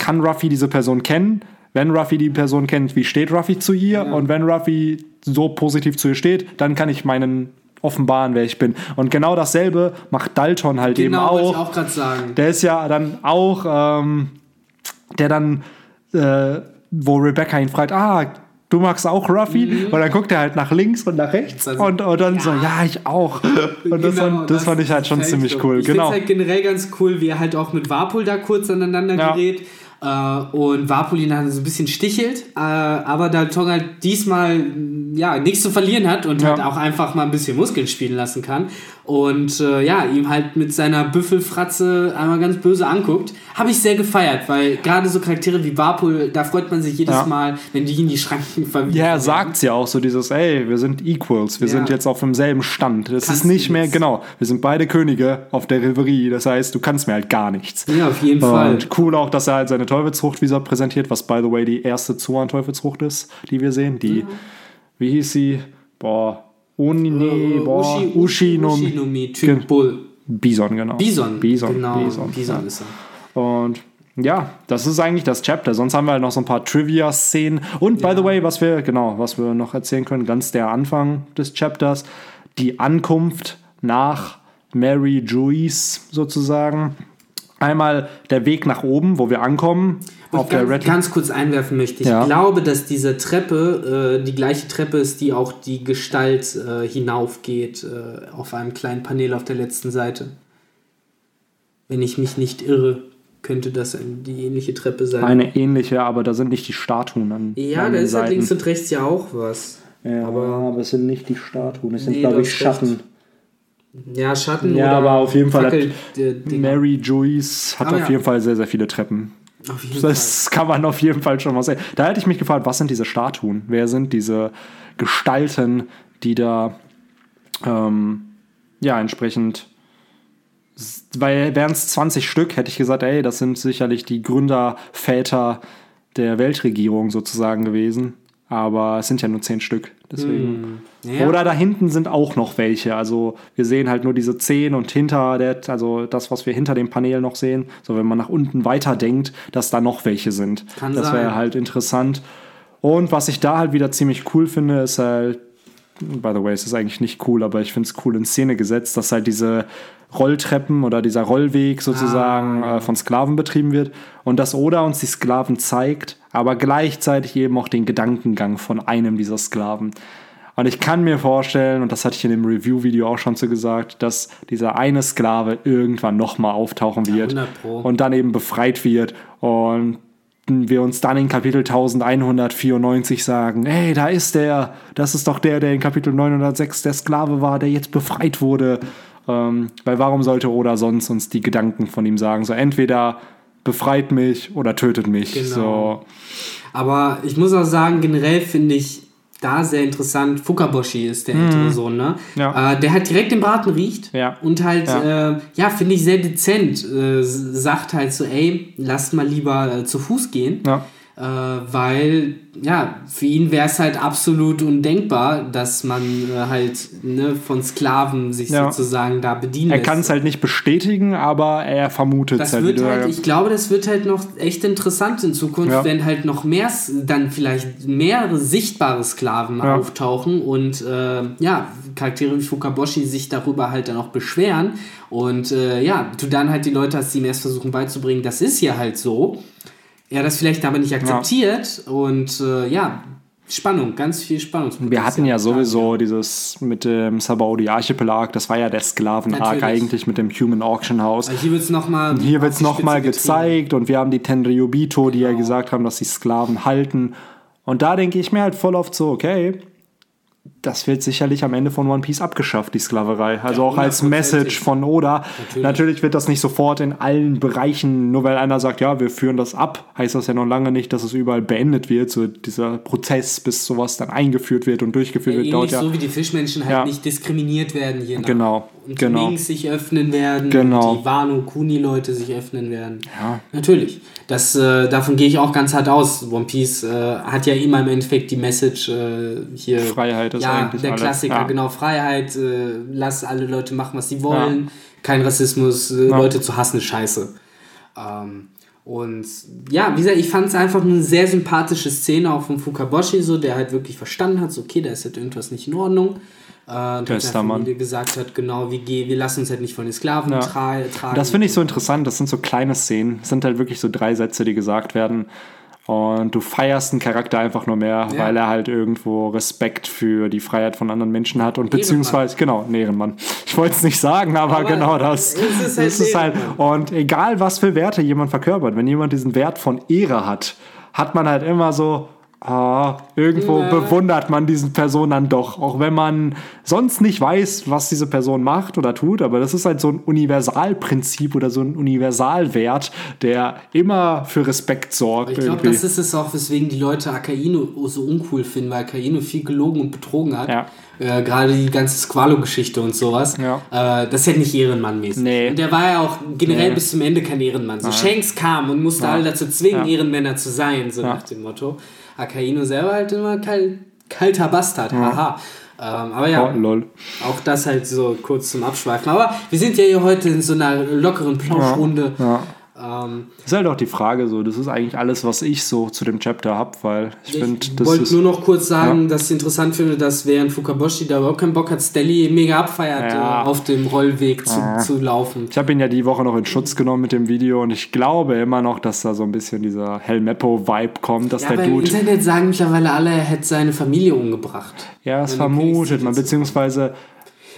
Kann Ruffy diese Person kennen? Wenn Ruffy die Person kennt, wie steht Ruffy zu ihr? Und wenn Ruffy so positiv zu ihr steht, dann kann ich meinen offenbaren, wer ich bin. Und genau dasselbe macht Dalton halt eben Genau, wollte ich auch. auch gerade sagen. Der ist ja dann auch, ähm, der dann, äh, wo Rebecca ihn fragt, ah, du magst auch Ruffy? Und dann guckt er halt nach links und nach rechts Also, und, und dann so, ja, ich auch. Und das, Genau, fand, das, fand ich halt schon ziemlich ich cool. Ich Genau. finde es halt generell ganz cool, wie er halt auch mit Warpol da kurz aneinander Ja. gerät. Äh, und Warpol ihn dann so ein bisschen stichelt, äh, aber Dalton halt diesmal ja nichts zu verlieren hat und Ja. halt auch einfach mal ein bisschen Muskeln spielen lassen kann. Und äh, ja, ihm halt mit seiner Büffelfratze einmal ganz böse anguckt. Habe ich sehr gefeiert, weil gerade so Charaktere wie Warpol, da freut man sich jedes Ja. Mal, wenn die in die Schranken verwiesen Ja, er werden. sagt's ja auch so dieses, ey, wir sind Equals, wir Ja. sind jetzt auf demselben Stand. Das Kannst ist nicht mehr, genau, wir sind beide Könige auf der Reverie. Das heißt, du kannst mir halt gar nichts. Ja, auf jeden Fall. Und cool auch, dass er halt seine Teufelsfrucht wieder präsentiert, was by the way die erste Zoan-Teufelsfrucht ist, die wir sehen. Die, wie hieß sie? Boah, Uni, nee, boah, Ushi, Ushi, Ushi Mi, Typ Bull. Bison, genau. Bison. Bison, genau. Bison. Bison, ist er. Und ja, das ist eigentlich das Chapter. Sonst haben wir halt noch so ein paar Trivia-Szenen. Und by the way, was wir, genau, was wir noch erzählen können, ganz der Anfang des Chapters, die Ankunft nach Mary Joyce sozusagen. Einmal der Weg nach oben, wo wir ankommen, Wo auf ich der ganz, Red ganz kurz einwerfen möchte. Ich Ja. glaube, dass diese Treppe äh, die gleiche Treppe ist, die auch die Gestalt äh, hinaufgeht äh, auf einem kleinen Panel auf der letzten Seite. Wenn ich mich nicht irre, könnte das die ähnliche Treppe sein. Eine ähnliche, aber da sind nicht die Statuen an. ja, da ist halt links und rechts ja auch was. Ja, aber, aber es sind nicht die Statuen, es sind, Nee, glaube ich, Schatten. recht. Ja, Schatten Ja, oder aber auf jeden Fall hat Fackel, äh. Mary Joyce hat Aber auf ja. jeden Fall sehr, sehr viele Treppen. Jeden Fall. Das kann man auf jeden Fall schon mal sehen. Da hätte ich mich gefragt, was sind diese Statuen? Wer sind diese Gestalten, die da ähm, ja entsprechend weil wären es 20 Stück, hätte ich gesagt, ey, das sind sicherlich die Gründerväter der Weltregierung sozusagen gewesen. Aber es sind ja nur 10 Stück. Deswegen. Ja. Oder da hinten sind auch noch welche. Also wir sehen halt nur diese 10 und hinter der, also das, was wir hinter dem Panel noch sehen. So, wenn man nach unten weiter denkt, dass da noch welche sind. Kann das wäre halt interessant. Und was ich da halt wieder ziemlich cool finde, ist halt, by the way, es ist eigentlich nicht cool, aber ich finde es cool in Szene gesetzt, dass halt diese Rolltreppen oder dieser Rollweg sozusagen Ah, äh, von Sklaven betrieben wird und dass Oda uns die Sklaven zeigt aber gleichzeitig eben auch den Gedankengang von einem dieser Sklaven. Und ich kann mir vorstellen, und das hatte ich in dem Review-Video auch schon so gesagt, dass dieser eine Sklave irgendwann nochmal auftauchen wird 100 Pro. und dann eben befreit wird und wir uns dann in Kapitel 1194 sagen, hey, da ist der, das ist doch der, der in Kapitel 906 der Sklave war, der jetzt befreit wurde. Ähm, weil warum sollte Oda sonst uns die Gedanken von ihm sagen? So entweder befreit mich oder tötet mich. Genau. So, Aber ich muss auch sagen, generell finde ich da sehr interessant. Fukaboshi ist der ältere Sohn, ne? Mhm. Ja. Äh, der halt direkt den Braten riecht. Ja. Und halt, Ja. äh, ja finde ich sehr dezent. Äh, sagt halt so, ey, lasst mal lieber äh, zu Fuß gehen. ja. Äh, weil, ja, für ihn wäre es halt absolut undenkbar, dass man äh, halt ne, von Sklaven sich Ja. sozusagen da bedienen Er kann es halt nicht bestätigen, aber er vermutet es halt wird halt, ich glaube, das wird halt noch echt interessant in Zukunft, Ja. wenn halt noch mehr, dann vielleicht mehrere sichtbare Sklaven Ja. auftauchen und äh, ja, Charaktere wie Fukaboshi sich darüber halt dann auch beschweren und äh, ja, du dann halt die Leute hast, die ihm erst versuchen beizubringen, das ist hier halt so. Er das vielleicht aber nicht akzeptiert und äh, ja, Spannung, ganz viel Spannung. Wir hatten ja sowieso dieses mit dem Sabaudi Archipelag, das war ja der Sklaven-Arc eigentlich mit dem Human Auction House. Also hier wird es nochmal. Hier wird es nochmal gezeigt und wir haben die Tenryubito, die ja gesagt haben, dass sie Sklaven halten. Und da denke ich mir halt voll oft so, okay, das wird sicherlich am Ende von One Piece abgeschafft, die Sklaverei. Also Ja, auch als. Message von Oda. Natürlich. Natürlich. wird das nicht sofort in allen Bereichen, nur weil einer sagt, ja, wir führen das ab, heißt das ja noch lange nicht, dass es überall beendet wird. So dieser Prozess, bis sowas dann eingeführt wird und durchgeführt wird, dauert ja. so wie die Fischmenschen halt Ja. nicht diskriminiert werden hier. Genau, Und genau. die Minks sich öffnen werden, Genau. die Wano Kuni Leute sich öffnen werden. Ja. Natürlich. Das, äh, davon gehe ich auch ganz hart aus. One Piece äh, hat ja immer im Endeffekt die Message äh, hier. Freiheit ist ja, eigentlich der alles. Klassiker, Ja. genau. Freiheit, äh, lass alle Leute machen, was sie wollen. Kein Rassismus, äh, Ja. Leute zu hassen ist scheiße. Ähm, und ja, wie gesagt, ich fand es einfach eine sehr sympathische Szene auch von Fukaboshi, so, der halt wirklich verstanden hat, so, okay, da ist halt irgendwas nicht in Ordnung. Äh, halt Bester der gesagt hat, genau, wir, wir lassen uns halt nicht von den Sklaven Ja. tra tragen. Das finde ich so interessant. Das sind so kleine Szenen. Das sind halt wirklich so drei Sätze, die gesagt werden. Und du feierst einen Charakter einfach nur mehr, Ja. weil er halt irgendwo Respekt für die Freiheit von anderen Menschen hat. Und beziehungsweise, genau, ein Ehrenmann. Ich wollte es nicht sagen, aber, Aber genau das. es ist halt Das ist halt, und egal, was für Werte jemand verkörpert, wenn jemand diesen Wert von Ehre hat, hat man halt immer so, ah, irgendwo Ja. bewundert man diese Person dann doch. Auch wenn man sonst nicht weiß, was diese Person macht oder tut. Aber das ist halt so ein Universalprinzip oder so ein Universalwert, der immer für Respekt sorgt. Ich glaube, das ist es auch, weswegen die Leute Akainu so uncool finden, weil Akainu viel gelogen und betrogen hat. Ja. Äh, Gerade die ganze Squalo-Geschichte und sowas. Ja. Äh, das ist ja nicht Ehrenmann-mäßig. Nee. Und der war ja auch generell Nee. bis zum Ende kein Ehrenmann. So Shanks kam und musste alle dazu zwingen, Ja. Ehrenmänner zu sein, so Ja. nach dem Motto. Akainu selber halt immer kal kalter Bastard, haha. Ähm, aber ja, Oh, lol. auch das halt so kurz zum Abschweifen. Aber wir sind ja hier heute in so einer lockeren Plauschrunde. Ja. Ähm, Ist halt auch die Frage so, das ist eigentlich alles, was ich so zu dem Chapter habe, weil ich, Ich finde, das wollte nur noch kurz sagen, dass ich interessant finde, dass während Fukaboshi da überhaupt keinen Bock hat, Stelly mega abfeiert, Ja. äh, auf dem Rollweg zu, zu laufen. Ich habe ihn ja die Woche noch in Schutz genommen mit dem Video und ich glaube immer noch, dass da so ein bisschen dieser Helmeppo-Vibe kommt, dass Ja, der aber im Dude. Internet sagen mittlerweile alle, er hätte seine Familie umgebracht. Ja, das vermutet man, beziehungsweise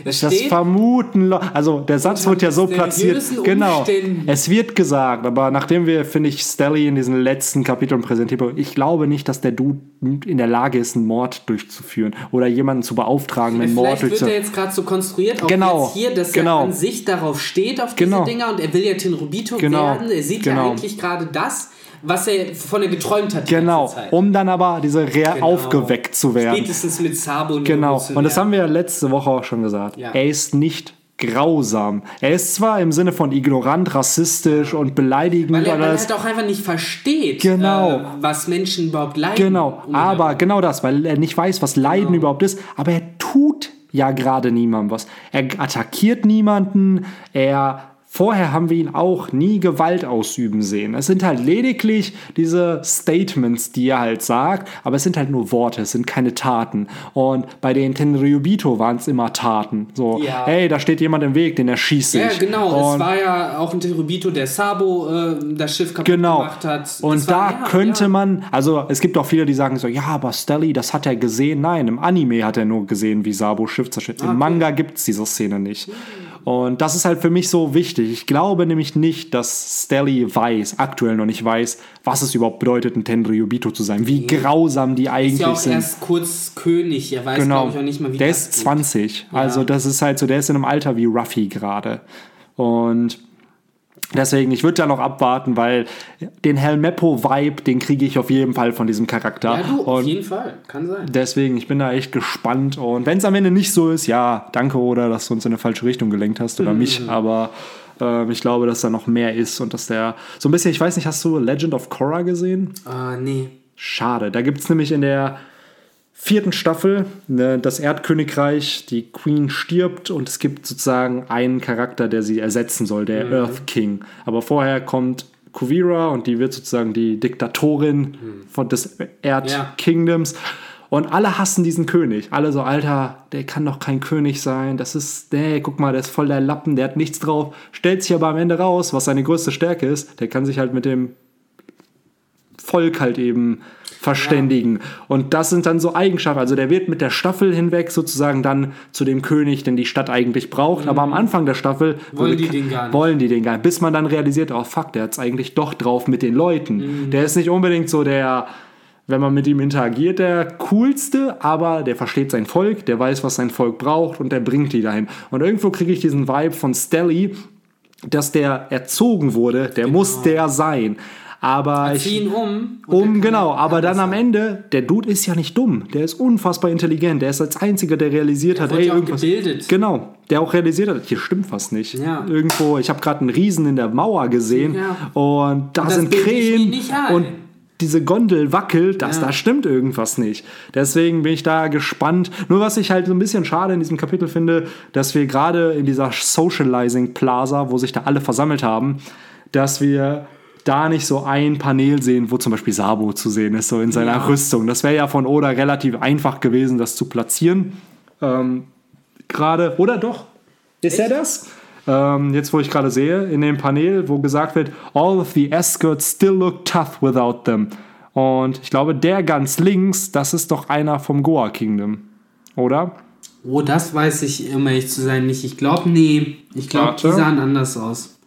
Das das steht, vermuten. Also der Satz wird ja so platziert. Genau. Umständen. Es wird gesagt, aber nachdem wir, finde ich, Stelly in diesen letzten Kapiteln präsentiert haben, ich glaube nicht, dass der Dude in der Lage ist, einen Mord durchzuführen oder jemanden zu beauftragen, einen Mord vielleicht wird er durchzuführen. jetzt gerade so konstruiert, auch Genau, jetzt hier, dass genau. er an sich darauf steht, auf Genau. diese Dinger und er will ja Tenrobito Genau, werden. Er sieht ja genau. eigentlich gerade das, was er von er geträumt hat Genau, um dann aber diese Rea Genau. aufgeweckt zu werden. Spätestens mit Sabo und Genau, und das haben wir ja letzte Woche auch schon gesagt. Ja. Er ist nicht grausam. Er ist zwar im Sinne von ignorant, rassistisch und beleidigend, Weil er, weil er halt auch einfach nicht versteht, Genau. äh, was Menschen überhaupt leiden. Genau, aber genau das, weil er nicht weiß, was Leiden Genau. überhaupt ist, aber er tut ja gerade niemandem was. Er attackiert niemanden, er Vorher haben wir ihn auch nie Gewalt ausüben sehen. Es sind halt lediglich diese Statements, die er halt sagt, aber es sind halt nur Worte, es sind keine Taten. Und bei den Tenryubito waren es immer Taten. So, Ja. hey, da steht jemand im Weg, den erschießt Ja, sich. genau. Und es war ja auch ein Terubito, der Sabo äh, das Schiff kaputt Genau. gemacht hat. Und Das da war- ja, könnte ja. man, also es gibt auch viele, die sagen so, ja, aber Stelly, das hat er gesehen. Nein, im Anime hat er nur gesehen, wie Sabo Schiff zerstört. Ah, Im Manga gibt es diese Szene nicht. Und das ist halt für mich so wichtig. Ich glaube nämlich nicht, dass Stelly weiß, aktuell noch nicht weiß, was es überhaupt bedeutet, ein Tenryubito zu sein. Wie grausam die Ist eigentlich ja auch sind. erst kurz König. Er weiß, Genau. glaube ich, auch nicht mal, wie der das ist geht. 20. Also das ist halt so, der ist in einem Alter wie Ruffy gerade. Und deswegen, ich würde da noch abwarten, weil den Helmeppo-Vibe, den kriege ich auf jeden Fall von diesem Charakter. Ja, du, auf Und jeden Fall. Kann sein. deswegen, ich bin da echt gespannt. Und wenn es am Ende nicht so ist, ja, danke, oder dass du uns in eine falsche Richtung gelenkt hast oder mich. Aber ähm, ich glaube, dass da noch mehr ist und dass der so ein bisschen, ich weiß nicht, hast du Legend of Korra gesehen? Äh, nee. Schade. Da gibt es nämlich in der vierten Staffel ne, das Erdkönigreich, die Queen stirbt und es gibt sozusagen einen Charakter, der sie ersetzen soll, der Earth King. Aber vorher kommt Kuvira und die wird sozusagen die Diktatorin von des Erdkingdoms. Und alle hassen diesen König. Alle so, Alter, der kann doch kein König sein. Das ist, nee, guck mal, der ist voll der Lappen, der hat nichts drauf. Stellt sich aber am Ende raus, was seine größte Stärke ist. Der kann sich halt mit dem Volk halt eben verständigen. Und das sind dann so Eigenschaften. Also der wird mit der Staffel hinweg sozusagen dann zu dem König, den die Stadt eigentlich braucht. Aber am Anfang der Staffel Mhm. Wollen die den gar nicht. wollen die den gar nicht. Bis man dann realisiert, oh fuck, der hat es eigentlich doch drauf mit den Leuten. Mhm. Der ist nicht unbedingt so der, wenn man mit ihm interagiert, der coolste, aber der versteht sein Volk, der weiß, was sein Volk braucht und der bringt die dahin. Und irgendwo kriege ich diesen Vibe von Stelly, dass der erzogen wurde, der muss der sein. Aber ich, ihn um. um, genau, er aber dann am. Ende, der Dude ist ja nicht dumm. Der ist unfassbar intelligent. Der ist als einziger, der realisiert hat, wurde ey, ja irgendwas. gebildet. Genau, der auch realisiert hat, hier stimmt was nicht. Ja. Irgendwo, ich habe gerade einen Riesen in der Mauer gesehen Ja. und da sind Krähen und diese Gondel wackelt, das, Ja. da stimmt irgendwas nicht. Deswegen bin ich da gespannt. Nur was ich halt so ein bisschen schade in diesem Kapitel finde, dass wir gerade in dieser Socializing Plaza, wo sich da alle versammelt haben, dass wir da nicht so ein Panel sehen, wo zum Beispiel Sabo zu sehen ist, so in seiner Ja. Rüstung. Das wäre ja von Oda relativ einfach gewesen, das zu platzieren. Ähm, gerade, oder doch? Ist er das? Ähm, jetzt, wo ich gerade sehe, in dem Panel, wo gesagt wird, all of the escorts still look tough without them. Und ich glaube, der ganz links, das ist doch einer vom Goa Kingdom. Oder? Oh, das weiß ich, um ehrlich zu sein, nicht. Ich glaube, nee. Ich glaube, die sahen anders aus.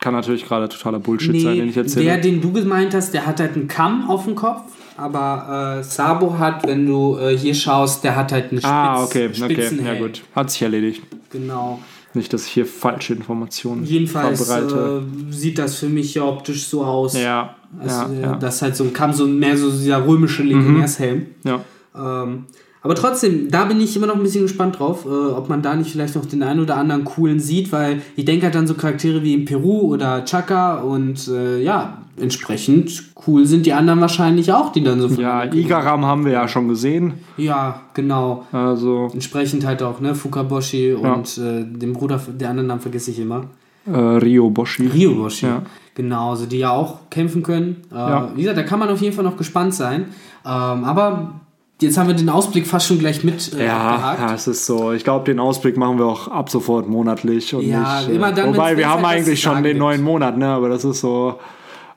Kann natürlich gerade totaler Bullshit sein, den ich erzähle. der, den du gemeint hast, der hat halt einen Kamm auf dem Kopf. Aber äh, Sabo hat, wenn du äh, hier schaust, der hat halt eine Spitz, ah, okay, okay. Ja, gut. Hat sich erledigt. Genau. Nicht, dass ich hier falsche Informationen Jedenfalls verbreite. äh, sieht das für mich ja optisch so aus. ja, Also, ja, äh, ja. Mhm. Das ist halt so ein Kamm, so mehr so dieser römische Legionärshelm. ja. Ähm, aber trotzdem, da bin ich immer noch ein bisschen gespannt drauf, äh, ob man da nicht vielleicht noch den einen oder anderen coolen sieht, weil ich denke halt dann so Charaktere wie in Peru oder Chaka und äh, ja, entsprechend cool sind die anderen wahrscheinlich auch, die dann so Ja, Igaram haben wir ja schon gesehen. Ja, genau. Also Entsprechend halt auch, ne, Fukaboshi und äh, den Bruder, der anderen Namen vergesse ich immer. äh, Rio Boshi. Ryoboshi. Ja. Genau, also die ja auch kämpfen können. Äh, Ja. Wie gesagt, da kann man auf jeden Fall noch gespannt sein. Ähm, aber jetzt haben wir den Ausblick fast schon gleich mit äh, Ja, abgehakt. ja, es ist so. Ich glaube, den Ausblick machen wir auch ab sofort monatlich. Und Ja, nicht, äh, immer dann, Wobei, wir haben eigentlich schon den neuen Monat, ne? aber das ist so,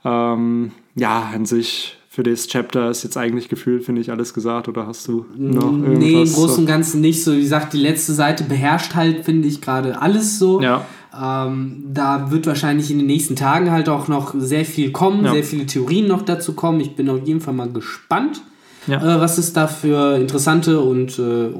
ähm, ja, an sich für das Chapter ist jetzt eigentlich gefühlt, finde ich, alles gesagt. Oder hast du noch irgendwas? Nee, im Großen und Ganzen nicht so. Wie gesagt, die letzte Seite beherrscht halt, finde ich, gerade alles so. Ja. Ähm, da wird wahrscheinlich in den nächsten Tagen halt auch noch sehr viel kommen, Ja. sehr viele Theorien noch dazu kommen. Ich bin auf jeden Fall mal gespannt, Ja. äh, was es da für interessante und äh, äh,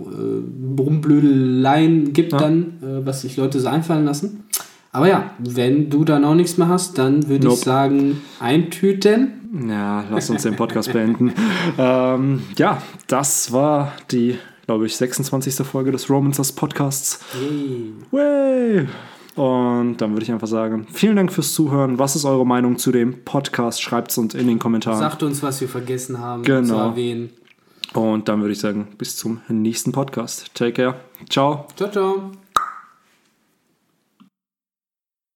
Rumblödeleien gibt Ja. dann, äh, was sich Leute so einfallen lassen. Aber ja, wenn du dann auch nichts mehr hast, dann würde Nope. ich sagen, eintüten. Ja, lass uns den Podcast beenden. Ähm, ja, das war die, glaube ich, 26. Folge des Romancers Podcasts. Way. Und dann würde ich einfach sagen, vielen Dank fürs Zuhören. Was ist eure Meinung zu dem Podcast? Schreibt es uns in den Kommentaren. Sagt uns, was wir vergessen haben Genau. zu erwähnen. Und dann würde ich sagen, bis zum nächsten Podcast. Take care. Ciao. Ciao, ciao.